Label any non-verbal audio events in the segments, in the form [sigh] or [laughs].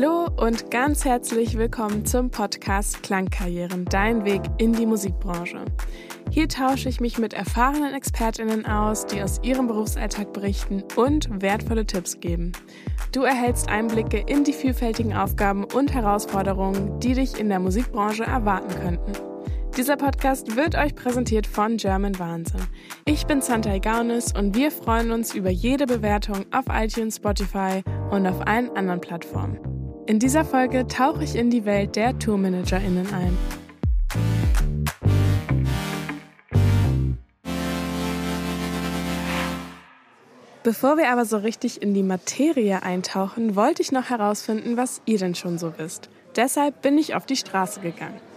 Hallo und ganz herzlich willkommen zum Podcast Klangkarrieren, dein Weg in die Musikbranche. Hier tausche ich mich mit erfahrenen Expertinnen aus, die aus ihrem Berufsalltag berichten und wertvolle Tipps geben. Du erhältst Einblicke in die vielfältigen Aufgaben und Herausforderungen, die dich in der Musikbranche erwarten könnten. Dieser Podcast wird euch präsentiert von German Wahnsinn. Ich bin Santa Gaunis und wir freuen uns über jede Bewertung auf iTunes, Spotify und auf allen anderen Plattformen. In dieser Folge tauche ich in die Welt der TourmanagerInnen ein. Bevor wir aber so richtig in die Materie eintauchen, wollte ich noch herausfinden, was ihr denn schon so wisst. Deshalb bin ich auf die Straße gegangen.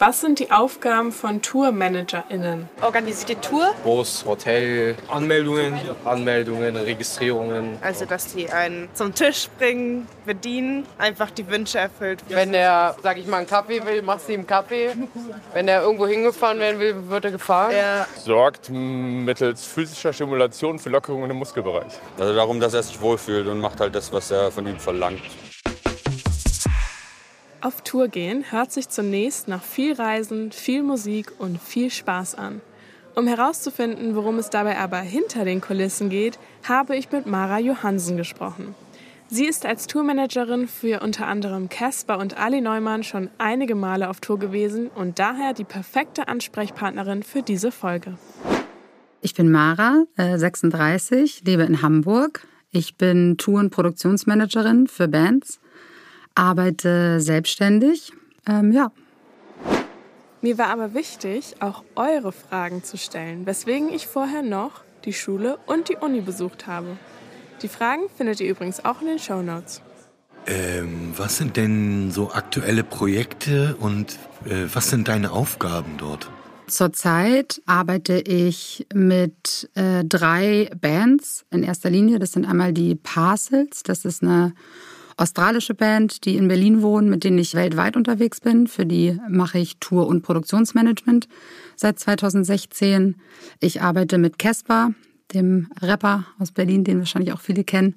Was sind die Aufgaben von TourmanagerInnen? Organisierte Tour. Bus, Hotel, Anmeldungen, Anmeldungen, Registrierungen. Also, dass die einen zum Tisch bringen, bedienen, einfach die Wünsche erfüllt. Wenn der, sag ich mal, einen Kaffee will, machst du ihm einen Kaffee. Wenn er irgendwo hingefahren werden will, wird er gefahren. Ja. sorgt mittels physischer Stimulation für Lockerungen im Muskelbereich. Also darum, dass er sich wohlfühlt und macht halt das, was er von ihm verlangt. Auf Tour gehen hört sich zunächst nach viel Reisen, viel Musik und viel Spaß an. Um herauszufinden, worum es dabei aber hinter den Kulissen geht, habe ich mit Mara Johansen gesprochen. Sie ist als Tourmanagerin für unter anderem Casper und Ali Neumann schon einige Male auf Tour gewesen und daher die perfekte Ansprechpartnerin für diese Folge. Ich bin Mara, äh, 36, lebe in Hamburg. Ich bin Tour- und Produktionsmanagerin für Bands, arbeite selbstständig. Ähm, ja, Mir war aber wichtig, auch eure Fragen zu stellen, weswegen ich vorher noch die Schule und die Uni besucht habe. Die Fragen findet ihr übrigens auch in den Show Notes. Ähm, was sind denn so aktuelle Projekte und äh, was sind deine Aufgaben dort? Zurzeit arbeite ich mit äh, drei Bands in erster Linie. Das sind einmal die Parcels. Das ist eine australische Band, die in Berlin wohnen, mit denen ich weltweit unterwegs bin. Für die mache ich Tour- und Produktionsmanagement seit 2016. Ich arbeite mit Casper, dem Rapper aus Berlin, den wahrscheinlich auch viele kennen.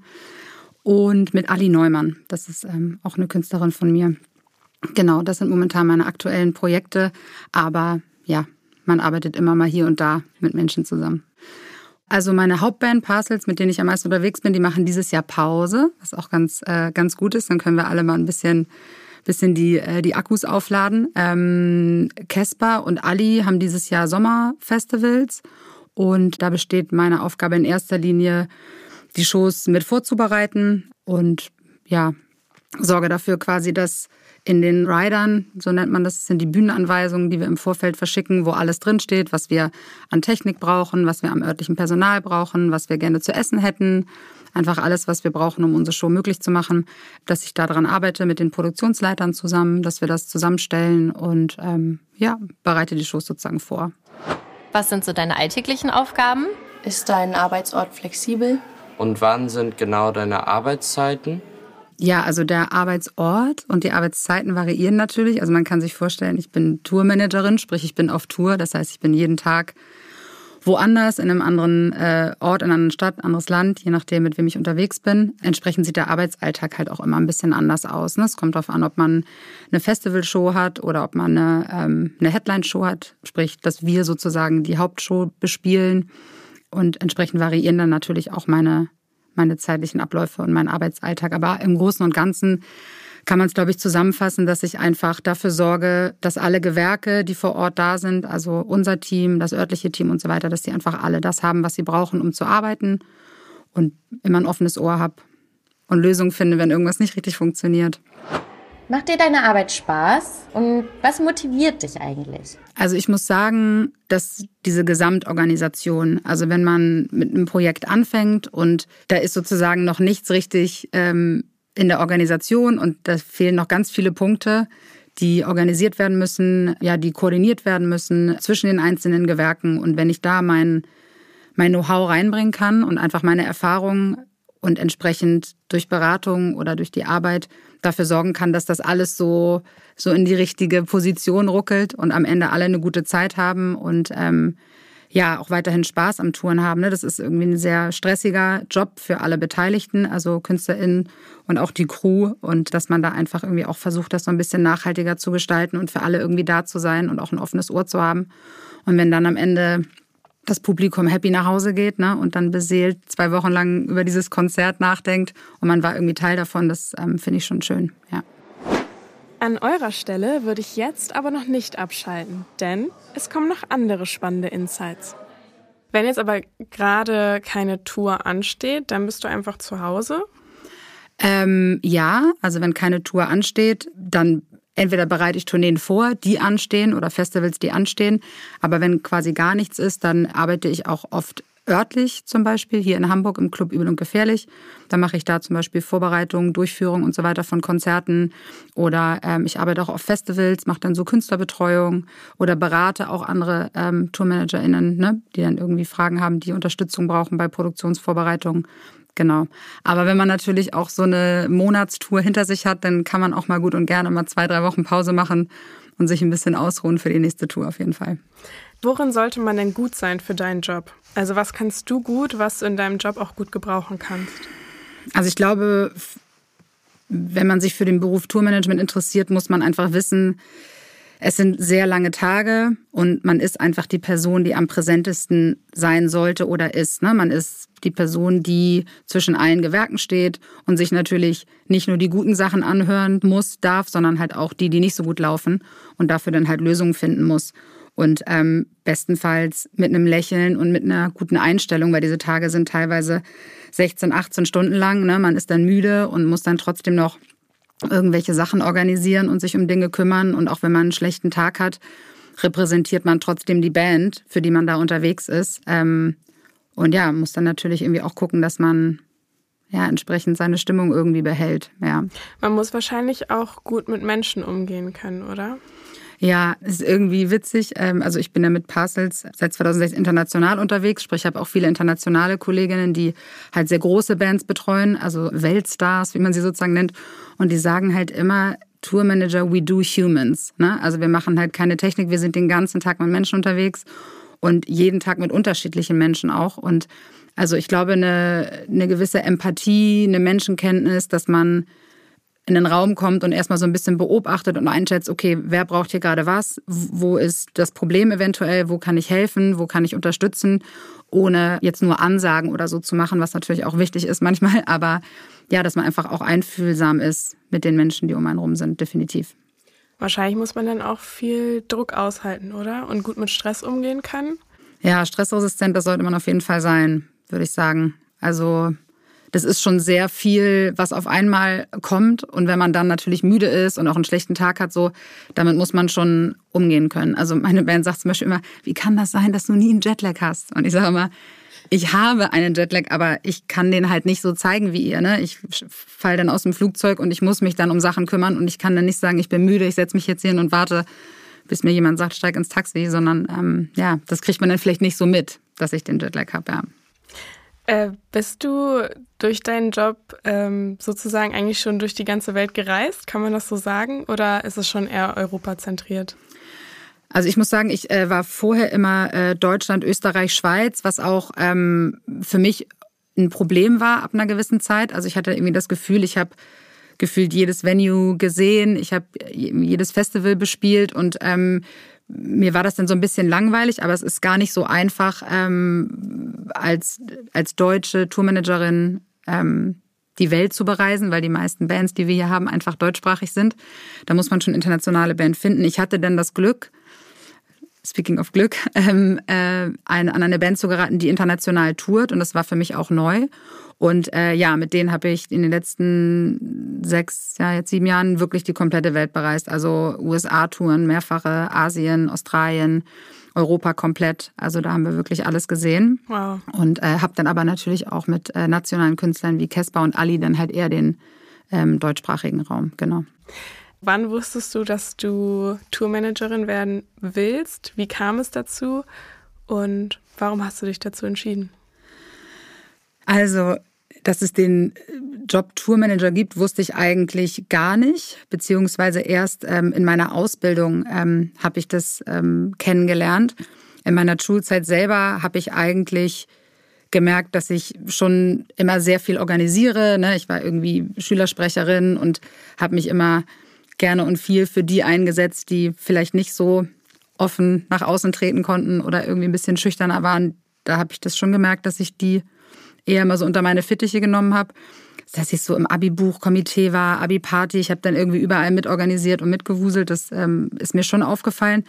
Und mit Ali Neumann. Das ist ähm, auch eine Künstlerin von mir. Genau, das sind momentan meine aktuellen Projekte. Aber ja, man arbeitet immer mal hier und da mit Menschen zusammen. Also meine Hauptband Parcels, mit denen ich am meisten unterwegs bin, die machen dieses Jahr Pause, was auch ganz, äh, ganz gut ist. Dann können wir alle mal ein bisschen, bisschen die, äh, die Akkus aufladen. Ähm, Casper und Ali haben dieses Jahr Sommerfestivals und da besteht meine Aufgabe in erster Linie, die Shows mit vorzubereiten und ja, sorge dafür quasi, dass in den Riders, so nennt man das, das sind die Bühnenanweisungen, die wir im Vorfeld verschicken, wo alles drinsteht, was wir an Technik brauchen, was wir am örtlichen Personal brauchen, was wir gerne zu essen hätten. Einfach alles, was wir brauchen, um unsere Show möglich zu machen, dass ich daran arbeite mit den Produktionsleitern zusammen, dass wir das zusammenstellen und ähm, ja, bereite die Shows sozusagen vor. Was sind so deine alltäglichen Aufgaben? Ist dein Arbeitsort flexibel? Und wann sind genau deine Arbeitszeiten? Ja, also der Arbeitsort und die Arbeitszeiten variieren natürlich. Also man kann sich vorstellen, ich bin Tourmanagerin, sprich ich bin auf Tour. Das heißt, ich bin jeden Tag woanders, in einem anderen äh, Ort, in einer anderen Stadt, anderes Land, je nachdem, mit wem ich unterwegs bin. Entsprechend sieht der Arbeitsalltag halt auch immer ein bisschen anders aus. Ne? Es kommt darauf an, ob man eine Festivalshow hat oder ob man eine, ähm, eine Headline-Show hat, sprich, dass wir sozusagen die Hauptshow bespielen. Und entsprechend variieren dann natürlich auch meine, meine zeitlichen Abläufe und mein Arbeitsalltag. Aber im Großen und Ganzen kann man es, glaube ich, zusammenfassen, dass ich einfach dafür sorge, dass alle Gewerke, die vor Ort da sind, also unser Team, das örtliche Team und so weiter, dass die einfach alle das haben, was sie brauchen, um zu arbeiten und immer ein offenes Ohr habe und Lösungen finde, wenn irgendwas nicht richtig funktioniert. Macht dir deine Arbeit Spaß? Und was motiviert dich eigentlich? Also ich muss sagen, dass diese Gesamtorganisation, also wenn man mit einem Projekt anfängt und da ist sozusagen noch nichts richtig ähm, in der Organisation und da fehlen noch ganz viele Punkte, die organisiert werden müssen, ja, die koordiniert werden müssen zwischen den einzelnen Gewerken. Und wenn ich da mein, mein Know-how reinbringen kann und einfach meine Erfahrungen und entsprechend durch Beratung oder durch die Arbeit dafür sorgen kann, dass das alles so, so in die richtige Position ruckelt und am Ende alle eine gute Zeit haben und ähm, ja auch weiterhin Spaß am Touren haben. Ne? Das ist irgendwie ein sehr stressiger Job für alle Beteiligten, also KünstlerInnen und auch die Crew. Und dass man da einfach irgendwie auch versucht, das so ein bisschen nachhaltiger zu gestalten und für alle irgendwie da zu sein und auch ein offenes Ohr zu haben. Und wenn dann am Ende das Publikum happy nach Hause geht ne, und dann beseelt zwei Wochen lang über dieses Konzert nachdenkt und man war irgendwie Teil davon, das ähm, finde ich schon schön, ja. An eurer Stelle würde ich jetzt aber noch nicht abschalten, denn es kommen noch andere spannende Insights. Wenn jetzt aber gerade keine Tour ansteht, dann bist du einfach zu Hause? Ähm, ja, also wenn keine Tour ansteht, dann entweder bereite ich Tourneen vor, die anstehen oder Festivals, die anstehen. Aber wenn quasi gar nichts ist, dann arbeite ich auch oft örtlich zum Beispiel, hier in Hamburg im Club Übel und Gefährlich. Da mache ich da zum Beispiel Vorbereitungen, Durchführung und so weiter von Konzerten. Oder ähm, ich arbeite auch auf Festivals, mache dann so Künstlerbetreuung oder berate auch andere ähm, TourmanagerInnen, ne, die dann irgendwie Fragen haben, die Unterstützung brauchen bei Produktionsvorbereitungen. Genau. Aber wenn man natürlich auch so eine Monatstour hinter sich hat, dann kann man auch mal gut und gerne mal zwei, drei Wochen Pause machen und sich ein bisschen ausruhen für die nächste Tour auf jeden Fall. Worin sollte man denn gut sein für deinen Job? Also was kannst du gut, was du in deinem Job auch gut gebrauchen kannst? Also ich glaube, wenn man sich für den Beruf Tourmanagement interessiert, muss man einfach wissen, es sind sehr lange Tage und man ist einfach die Person, die am präsentesten sein sollte oder ist. Ne? Man ist die Person, die zwischen allen Gewerken steht und sich natürlich nicht nur die guten Sachen anhören muss, darf, sondern halt auch die, die nicht so gut laufen und dafür dann halt Lösungen finden muss. Und ähm, bestenfalls mit einem Lächeln und mit einer guten Einstellung, weil diese Tage sind teilweise 16, 18 Stunden lang. Ne? Man ist dann müde und muss dann trotzdem noch irgendwelche Sachen organisieren und sich um Dinge kümmern. Und auch wenn man einen schlechten Tag hat, repräsentiert man trotzdem die Band, für die man da unterwegs ist. Ähm, und ja, muss dann natürlich irgendwie auch gucken, dass man ja entsprechend seine Stimmung irgendwie behält. Ja. Man muss wahrscheinlich auch gut mit Menschen umgehen können, oder? Ja, ist irgendwie witzig. Ähm, also ich bin ja mit Parcels seit 2006 international unterwegs, sprich ich habe auch viele internationale Kolleginnen, die halt sehr große Bands betreuen, also Weltstars, wie man sie sozusagen nennt. Und die sagen halt immer, Tourmanager, we do humans. Ne? Also wir machen halt keine Technik, wir sind den ganzen Tag mit Menschen unterwegs und jeden Tag mit unterschiedlichen Menschen auch. Und also ich glaube, eine, eine gewisse Empathie, eine Menschenkenntnis, dass man in den Raum kommt und erstmal so ein bisschen beobachtet und einschätzt, okay, wer braucht hier gerade was? Wo ist das Problem eventuell? Wo kann ich helfen? Wo kann ich unterstützen? Ohne jetzt nur Ansagen oder so zu machen, was natürlich auch wichtig ist manchmal. [laughs] Aber ja, dass man einfach auch einfühlsam ist mit den Menschen, die um einen rum sind, definitiv. Wahrscheinlich muss man dann auch viel Druck aushalten, oder? Und gut mit Stress umgehen kann? Ja, stressresistent, das sollte man auf jeden Fall sein, würde ich sagen. Also das ist schon sehr viel, was auf einmal kommt. Und wenn man dann natürlich müde ist und auch einen schlechten Tag hat, so, damit muss man schon umgehen können. Also meine Band sagt zum Beispiel immer, wie kann das sein, dass du nie einen Jetlag hast? Und ich sage immer, ich habe einen Jetlag, aber ich kann den halt nicht so zeigen wie ihr. Ne? Ich falle dann aus dem Flugzeug und ich muss mich dann um Sachen kümmern und ich kann dann nicht sagen, ich bin müde, ich setze mich jetzt hin und warte, bis mir jemand sagt, steig ins Taxi, sondern ähm, ja, das kriegt man dann vielleicht nicht so mit, dass ich den Jetlag habe. Ja. Äh, bist du durch deinen Job ähm, sozusagen eigentlich schon durch die ganze Welt gereist? Kann man das so sagen? Oder ist es schon eher europazentriert? Also ich muss sagen, ich äh, war vorher immer äh, Deutschland, Österreich, Schweiz, was auch ähm, für mich ein Problem war ab einer gewissen Zeit. Also ich hatte irgendwie das Gefühl, ich habe gefühlt jedes Venue gesehen, ich habe jedes Festival bespielt und ähm, mir war das dann so ein bisschen langweilig, aber es ist gar nicht so einfach, ähm, als, als deutsche Tourmanagerin ähm, die Welt zu bereisen, weil die meisten Bands, die wir hier haben, einfach deutschsprachig sind. Da muss man schon internationale Band finden. Ich hatte dann das Glück, speaking of Glück, [laughs] ähm, äh, an eine Band zu geraten, die international tourt und das war für mich auch neu. Und äh, ja, mit denen habe ich in den letzten sechs, ja jetzt sieben Jahren wirklich die komplette Welt bereist. Also USA-Touren, mehrfache, Asien, Australien, Europa komplett. Also da haben wir wirklich alles gesehen. Wow. Und äh, habe dann aber natürlich auch mit äh, nationalen Künstlern wie Kesper und Ali dann halt eher den ähm, deutschsprachigen Raum, genau. Wann wusstest du, dass du Tourmanagerin werden willst? Wie kam es dazu? Und warum hast du dich dazu entschieden? Also dass es den Job Tourmanager gibt, wusste ich eigentlich gar nicht, beziehungsweise erst ähm, in meiner Ausbildung ähm, habe ich das ähm, kennengelernt. in meiner Schulzeit selber habe ich eigentlich gemerkt, dass ich schon immer sehr viel organisiere. Ne? Ich war irgendwie Schülersprecherin und habe mich immer gerne und viel für die eingesetzt, die vielleicht nicht so offen nach außen treten konnten oder irgendwie ein bisschen schüchterner waren. Da habe ich das schon gemerkt, dass ich die eher mal so unter meine Fittiche genommen habe. Dass ich so im Abi-Buch-Komitee war, Abi-Party. Ich habe dann irgendwie überall mitorganisiert und mitgewuselt. Das ähm, ist mir schon aufgefallen.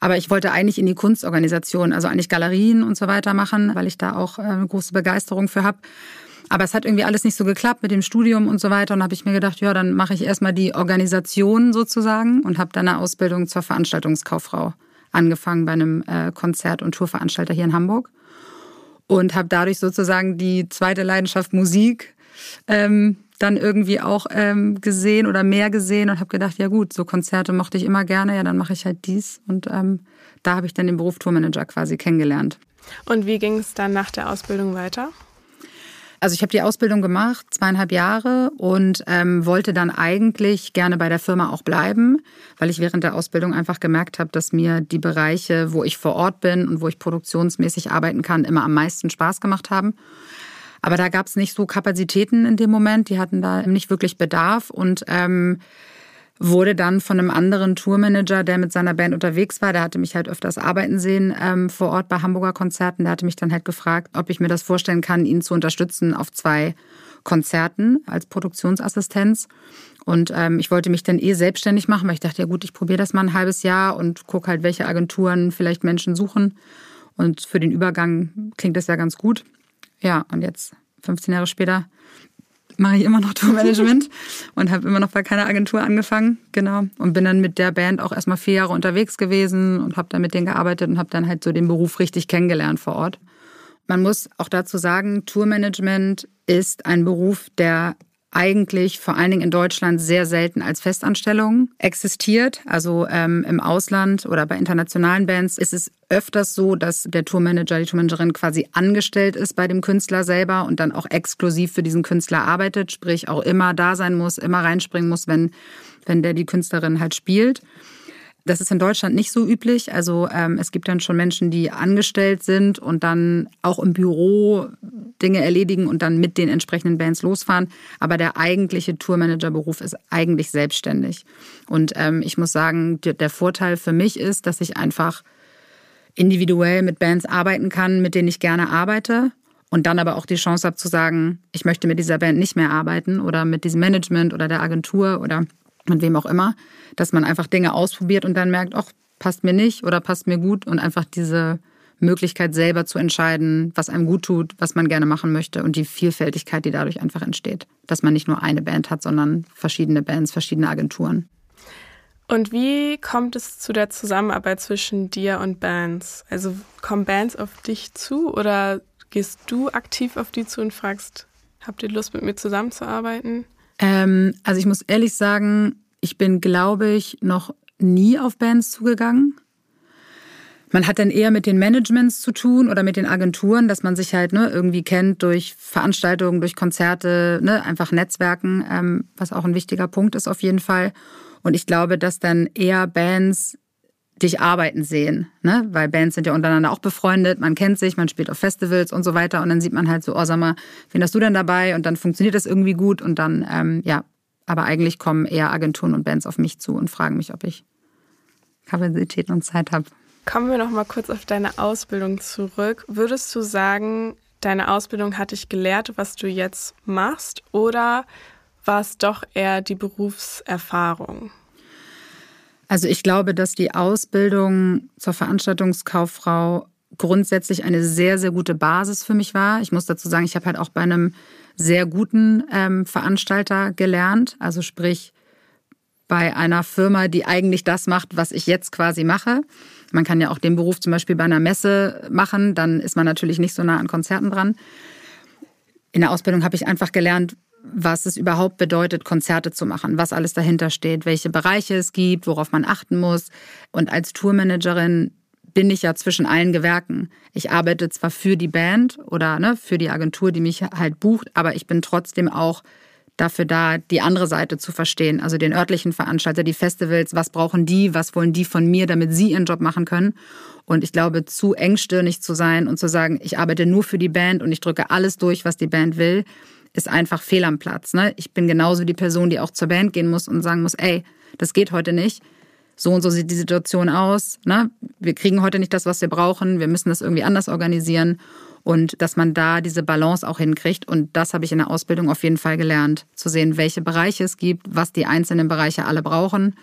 Aber ich wollte eigentlich in die Kunstorganisation, also eigentlich Galerien und so weiter machen, weil ich da auch äh, eine große Begeisterung für habe. Aber es hat irgendwie alles nicht so geklappt mit dem Studium und so weiter. Und habe ich mir gedacht, ja, dann mache ich erstmal die Organisation sozusagen und habe dann eine Ausbildung zur Veranstaltungskauffrau angefangen bei einem äh, Konzert- und Tourveranstalter hier in Hamburg. Und habe dadurch sozusagen die zweite Leidenschaft Musik ähm, dann irgendwie auch ähm, gesehen oder mehr gesehen und habe gedacht, ja gut, so Konzerte mochte ich immer gerne, ja, dann mache ich halt dies. Und ähm, da habe ich dann den Beruf Tourmanager quasi kennengelernt. Und wie ging es dann nach der Ausbildung weiter? Also ich habe die Ausbildung gemacht, zweieinhalb Jahre und ähm, wollte dann eigentlich gerne bei der Firma auch bleiben, weil ich während der Ausbildung einfach gemerkt habe, dass mir die Bereiche, wo ich vor Ort bin und wo ich produktionsmäßig arbeiten kann, immer am meisten Spaß gemacht haben. Aber da gab es nicht so Kapazitäten in dem Moment. Die hatten da nicht wirklich Bedarf und ähm, wurde dann von einem anderen Tourmanager, der mit seiner Band unterwegs war, der hatte mich halt öfters arbeiten sehen ähm, vor Ort bei Hamburger Konzerten. Der hatte mich dann halt gefragt, ob ich mir das vorstellen kann, ihn zu unterstützen auf zwei Konzerten als Produktionsassistenz. Und ähm, ich wollte mich dann eh selbstständig machen, weil ich dachte, ja gut, ich probiere das mal ein halbes Jahr und gucke halt, welche Agenturen vielleicht Menschen suchen. Und für den Übergang klingt das ja ganz gut. Ja, und jetzt, 15 Jahre später, mache ich immer noch [laughs] Tourmanagement und habe immer noch bei keiner Agentur angefangen, genau. Und bin dann mit der Band auch erstmal vier Jahre unterwegs gewesen und habe dann mit denen gearbeitet und habe dann halt so den Beruf richtig kennengelernt vor Ort. Man muss auch dazu sagen, Tourmanagement ist ein Beruf, der eigentlich vor allen Dingen in Deutschland sehr selten als Festanstellung existiert. Also ähm, im Ausland oder bei internationalen Bands ist es öfters so, dass der Tourmanager, die Tourmanagerin quasi angestellt ist bei dem Künstler selber und dann auch exklusiv für diesen Künstler arbeitet, sprich auch immer da sein muss, immer reinspringen muss, wenn, wenn der die Künstlerin halt spielt. Das ist in Deutschland nicht so üblich. Also ähm, es gibt dann schon Menschen, die angestellt sind und dann auch im Büro Dinge erledigen und dann mit den entsprechenden Bands losfahren. Aber der eigentliche Tourmanager-Beruf ist eigentlich selbstständig. Und ähm, ich muss sagen, der Vorteil für mich ist, dass ich einfach individuell mit Bands arbeiten kann, mit denen ich gerne arbeite. Und dann aber auch die Chance habe zu sagen, ich möchte mit dieser Band nicht mehr arbeiten oder mit diesem Management oder der Agentur oder mit wem auch immer, dass man einfach Dinge ausprobiert und dann merkt, ach, passt mir nicht oder passt mir gut und einfach diese Möglichkeit selber zu entscheiden, was einem gut tut, was man gerne machen möchte und die Vielfältigkeit, die dadurch einfach entsteht. Dass man nicht nur eine Band hat, sondern verschiedene Bands, verschiedene Agenturen. Und wie kommt es zu der Zusammenarbeit zwischen dir und Bands? Also kommen Bands auf dich zu oder gehst du aktiv auf die zu und fragst, habt ihr Lust mit mir zusammenzuarbeiten? Ähm, also ich muss ehrlich sagen, ich bin, glaube ich, noch nie auf Bands zugegangen. Man hat dann eher mit den Managements zu tun oder mit den Agenturen, dass man sich halt ne, irgendwie kennt durch Veranstaltungen, durch Konzerte, ne, einfach Netzwerken, ähm, was auch ein wichtiger Punkt ist auf jeden Fall. Und ich glaube, dass dann eher Bands dich arbeiten sehen, ne? weil Bands sind ja untereinander auch befreundet, man kennt sich, man spielt auf Festivals und so weiter und dann sieht man halt so, oh sag mal, wen hast du denn dabei und dann funktioniert das irgendwie gut und dann, ähm, ja, aber eigentlich kommen eher Agenturen und Bands auf mich zu und fragen mich, ob ich Kapazitäten und Zeit habe. Kommen wir noch mal kurz auf deine Ausbildung zurück. Würdest du sagen, deine Ausbildung hat dich gelehrt, was du jetzt machst oder war es doch eher die Berufserfahrung? Also ich glaube, dass die Ausbildung zur Veranstaltungskauffrau grundsätzlich eine sehr, sehr gute Basis für mich war. Ich muss dazu sagen, ich habe halt auch bei einem sehr guten ähm, Veranstalter gelernt. Also sprich bei einer Firma, die eigentlich das macht, was ich jetzt quasi mache. Man kann ja auch den Beruf zum Beispiel bei einer Messe machen, dann ist man natürlich nicht so nah an Konzerten dran. In der Ausbildung habe ich einfach gelernt, was es überhaupt bedeutet, Konzerte zu machen, was alles dahinter steht, welche Bereiche es gibt, worauf man achten muss. Und als Tourmanagerin bin ich ja zwischen allen Gewerken. Ich arbeite zwar für die Band oder ne, für die Agentur, die mich halt bucht, aber ich bin trotzdem auch dafür da, die andere Seite zu verstehen, also den örtlichen Veranstalter, die Festivals, was brauchen die, was wollen die von mir, damit sie ihren Job machen können. Und ich glaube, zu engstirnig zu sein und zu sagen, ich arbeite nur für die Band und ich drücke alles durch, was die Band will, ist einfach fehl am Platz. Ne? Ich bin genauso die Person, die auch zur Band gehen muss und sagen muss, ey, das geht heute nicht. So und so sieht die Situation aus. Ne? Wir kriegen heute nicht das, was wir brauchen. Wir müssen das irgendwie anders organisieren. Und dass man da diese Balance auch hinkriegt. Und das habe ich in der Ausbildung auf jeden Fall gelernt. Zu sehen, welche Bereiche es gibt, was die einzelnen Bereiche alle brauchen.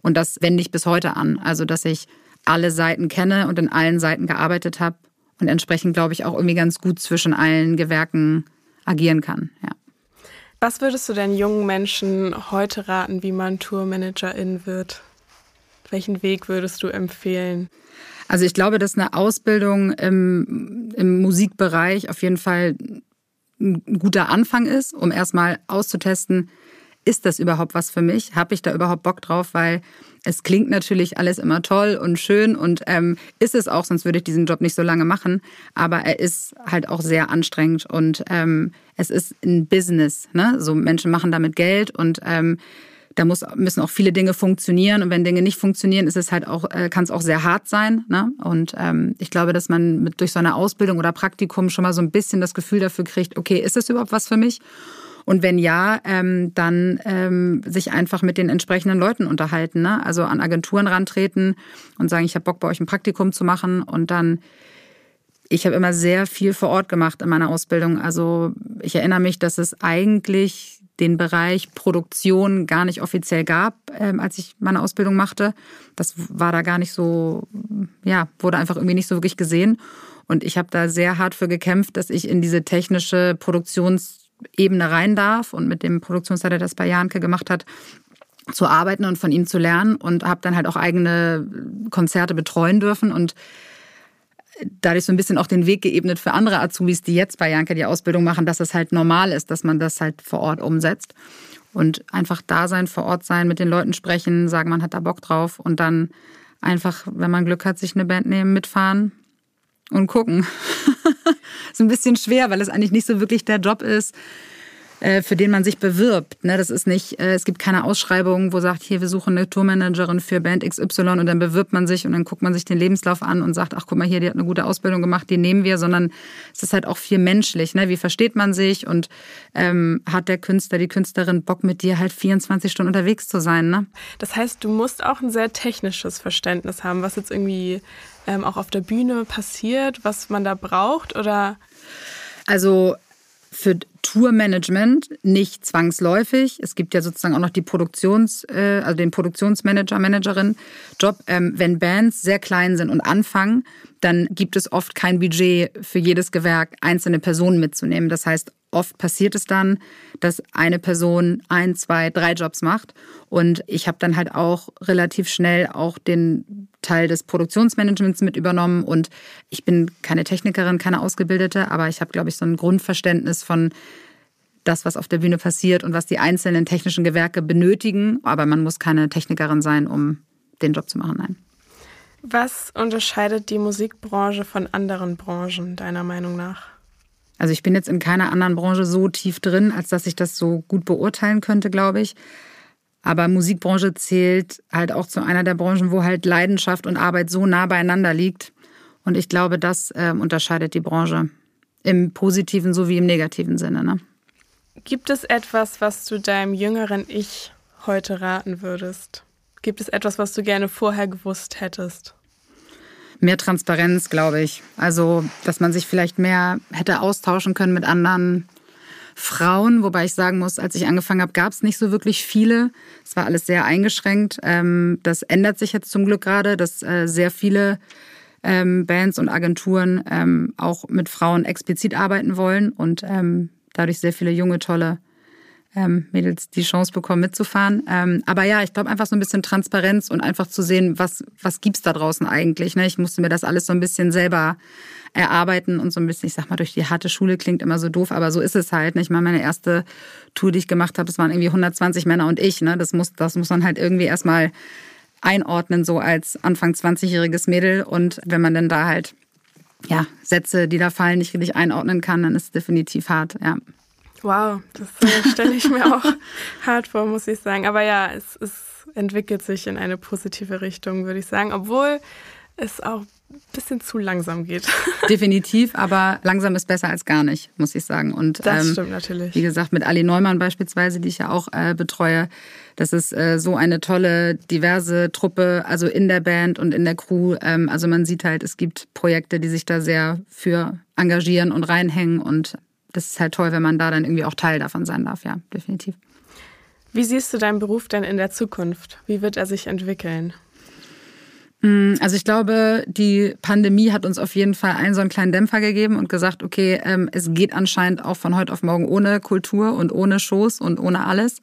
Und das wende ich bis heute an. Also, dass ich alle Seiten kenne und in allen Seiten gearbeitet habe und entsprechend, glaube ich, auch irgendwie ganz gut zwischen allen Gewerken agieren kann. Ja. Was würdest du denn jungen Menschen heute raten, wie man Tourmanagerin wird? Welchen Weg würdest du empfehlen? Also ich glaube, dass eine Ausbildung im, im Musikbereich auf jeden Fall ein guter Anfang ist, um erstmal auszutesten, ist das überhaupt was für mich? Habe ich da überhaupt Bock drauf? Weil es klingt natürlich alles immer toll und schön und ähm, ist es auch, sonst würde ich diesen Job nicht so lange machen. Aber er ist halt auch sehr anstrengend und ähm, es ist ein Business. Ne? So Menschen machen damit Geld und ähm, da muss, müssen auch viele Dinge funktionieren und wenn Dinge nicht funktionieren, ist es halt auch, äh, kann es auch sehr hart sein. Ne? Und ähm, ich glaube, dass man mit, durch so eine Ausbildung oder Praktikum schon mal so ein bisschen das Gefühl dafür kriegt, okay, ist das überhaupt was für mich? Und wenn ja, ähm, dann ähm, sich einfach mit den entsprechenden Leuten unterhalten. Ne? Also an Agenturen rantreten und sagen, ich habe Bock bei euch ein Praktikum zu machen und dann ich habe immer sehr viel vor Ort gemacht in meiner Ausbildung. Also ich erinnere mich, dass es eigentlich den Bereich Produktion gar nicht offiziell gab, ähm, als ich meine Ausbildung machte. Das war da gar nicht so, ja, wurde einfach irgendwie nicht so wirklich gesehen. Und ich habe da sehr hart für gekämpft, dass ich in diese technische Produktionsebene rein darf und mit dem Produktionsleiter, der das bei Janke gemacht hat, zu arbeiten und von ihm zu lernen und habe dann halt auch eigene Konzerte betreuen dürfen und dadurch so ein bisschen auch den Weg geebnet für andere Azubis, die jetzt bei Janke die Ausbildung machen, dass es halt normal ist, dass man das halt vor Ort umsetzt. Und einfach da sein, vor Ort sein, mit den Leuten sprechen, sagen, man hat da Bock drauf und dann einfach, wenn man Glück hat, sich eine Band nehmen, mitfahren und gucken. [laughs] ist ein bisschen schwer, weil es eigentlich nicht so wirklich der Job ist, äh, für den man sich bewirbt. Ne? Das ist nicht, äh, es gibt keine Ausschreibung, wo sagt, hier, wir suchen eine Tourmanagerin für Band XY und dann bewirbt man sich und dann guckt man sich den Lebenslauf an und sagt, ach guck mal hier, die hat eine gute Ausbildung gemacht, die nehmen wir, sondern es ist halt auch viel menschlich. Ne? Wie versteht man sich und ähm, hat der Künstler, die Künstlerin Bock mit dir halt 24 Stunden unterwegs zu sein. Ne? Das heißt, du musst auch ein sehr technisches Verständnis haben, was jetzt irgendwie ähm, auch auf der Bühne passiert, was man da braucht oder? Also für Tourmanagement nicht zwangsläufig. Es gibt ja sozusagen auch noch die Produktions, äh, also den Produktionsmanager, Managerin Job. Ähm, wenn Bands sehr klein sind und anfangen, dann gibt es oft kein Budget für jedes Gewerk einzelne Personen mitzunehmen. Das heißt, oft passiert es dann, dass eine Person ein, zwei, drei Jobs macht. Und ich habe dann halt auch relativ schnell auch den Teil des Produktionsmanagements mit übernommen. Und ich bin keine Technikerin, keine Ausgebildete, aber ich habe, glaube ich, so ein Grundverständnis von das, was auf der Bühne passiert und was die einzelnen technischen Gewerke benötigen. Aber man muss keine Technikerin sein, um den Job zu machen. Nein. Was unterscheidet die Musikbranche von anderen Branchen, deiner Meinung nach? Also ich bin jetzt in keiner anderen Branche so tief drin, als dass ich das so gut beurteilen könnte, glaube ich. Aber Musikbranche zählt halt auch zu einer der Branchen, wo halt Leidenschaft und Arbeit so nah beieinander liegt. Und ich glaube, das äh, unterscheidet die Branche im positiven sowie im negativen Sinne. Ne? Gibt es etwas, was du deinem jüngeren Ich heute raten würdest? Gibt es etwas, was du gerne vorher gewusst hättest? mehr Transparenz, glaube ich. Also, dass man sich vielleicht mehr hätte austauschen können mit anderen Frauen, wobei ich sagen muss, als ich angefangen habe, gab es nicht so wirklich viele. Es war alles sehr eingeschränkt. Ähm, das ändert sich jetzt zum Glück gerade, dass äh, sehr viele ähm, Bands und Agenturen ähm, auch mit Frauen explizit arbeiten wollen und dadurch sehr viele junge, tolle Mädels die Chance bekommen, mitzufahren. Aber ja, ich glaube einfach so ein bisschen Transparenz und einfach zu sehen, was, was gibt's da draußen eigentlich. Ne? Ich musste mir das alles so ein bisschen selber erarbeiten und so ein bisschen, ich sag mal, durch die harte Schule klingt immer so doof, aber so ist es halt. Ne? Ich meine, meine erste Tour, die ich gemacht habe, das waren irgendwie 120 Männer und ich. Ne? Das, muss, das muss man halt irgendwie erstmal einordnen, so als Anfang 20-jähriges Mädel. Und wenn man dann da halt ja, Sätze, die da fallen, nicht richtig einordnen kann, dann ist es definitiv hart, ja. Wow, das äh, stelle ich mir auch [laughs] hart vor, muss ich sagen. Aber ja, es, es entwickelt sich in eine positive Richtung, würde ich sagen, obwohl es auch bisschen zu langsam geht. [laughs] Definitiv, aber langsam ist besser als gar nicht, muss ich sagen. Und das ähm, stimmt natürlich. Wie gesagt, mit Ali Neumann beispielsweise, die ich ja auch äh, betreue, das ist äh, so eine tolle, diverse Truppe, also in der Band und in der Crew. Ähm, also man sieht halt, es gibt Projekte, die sich da sehr für engagieren und reinhängen und das ist halt toll, wenn man da dann irgendwie auch Teil davon sein darf, ja, definitiv. Wie siehst du deinen Beruf denn in der Zukunft? Wie wird er sich entwickeln? Mm, also ich glaube, die Pandemie hat uns auf jeden Fall einen so einen kleinen Dämpfer gegeben und gesagt, okay, ähm, es geht anscheinend auch von heute auf morgen ohne Kultur und ohne Shows und ohne alles.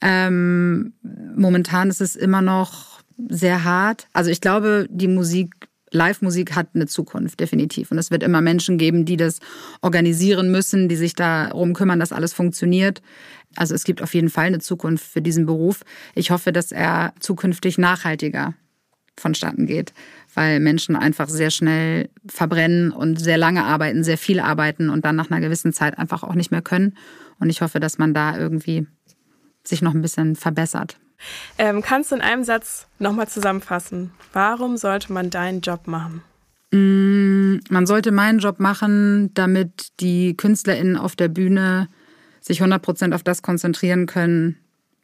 Ähm, momentan ist es immer noch sehr hart. Also ich glaube, die Musik, Live-Musik hat eine Zukunft, definitiv. Und es wird immer Menschen geben, die das organisieren müssen, die sich darum kümmern, dass alles funktioniert. Also es gibt auf jeden Fall eine Zukunft für diesen Beruf. Ich hoffe, dass er zukünftig nachhaltiger vonstatten geht, weil Menschen einfach sehr schnell verbrennen und sehr lange arbeiten, sehr viel arbeiten und dann nach einer gewissen Zeit einfach auch nicht mehr können. Und ich hoffe, dass man da irgendwie sich noch ein bisschen verbessert. Ähm, kannst du in einem Satz nochmal zusammenfassen? Warum sollte man deinen Job machen? Mm, man sollte meinen Job machen, damit die KünstlerInnen auf der Bühne sich 100 Prozent auf das konzentrieren können,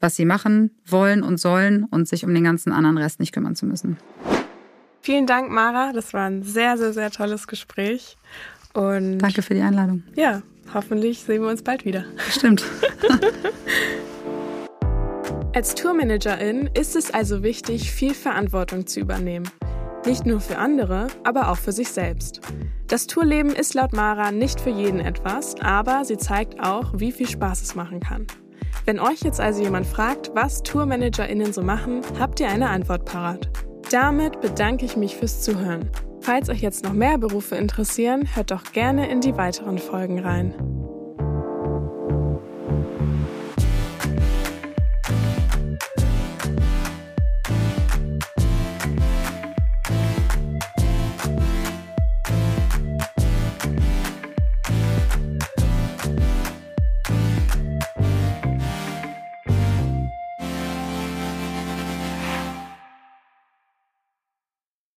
was sie machen wollen und sollen und sich um den ganzen anderen Rest nicht kümmern zu müssen. Vielen Dank, Mara. Das war ein sehr, sehr, sehr tolles Gespräch. Und Danke für die Einladung. Ja, hoffentlich sehen wir uns bald wieder. Stimmt. [laughs] Als Tourmanagerin ist es also wichtig, viel Verantwortung zu übernehmen. Nicht nur für andere, aber auch für sich selbst. Das Tourleben ist laut Mara nicht für jeden etwas, aber sie zeigt auch, wie viel Spaß es machen kann. Wenn euch jetzt also jemand fragt, was TourmanagerInnen so machen, habt ihr eine Antwort parat. Damit bedanke ich mich fürs Zuhören. Falls euch jetzt noch mehr Berufe interessieren, hört doch gerne in die weiteren Folgen rein.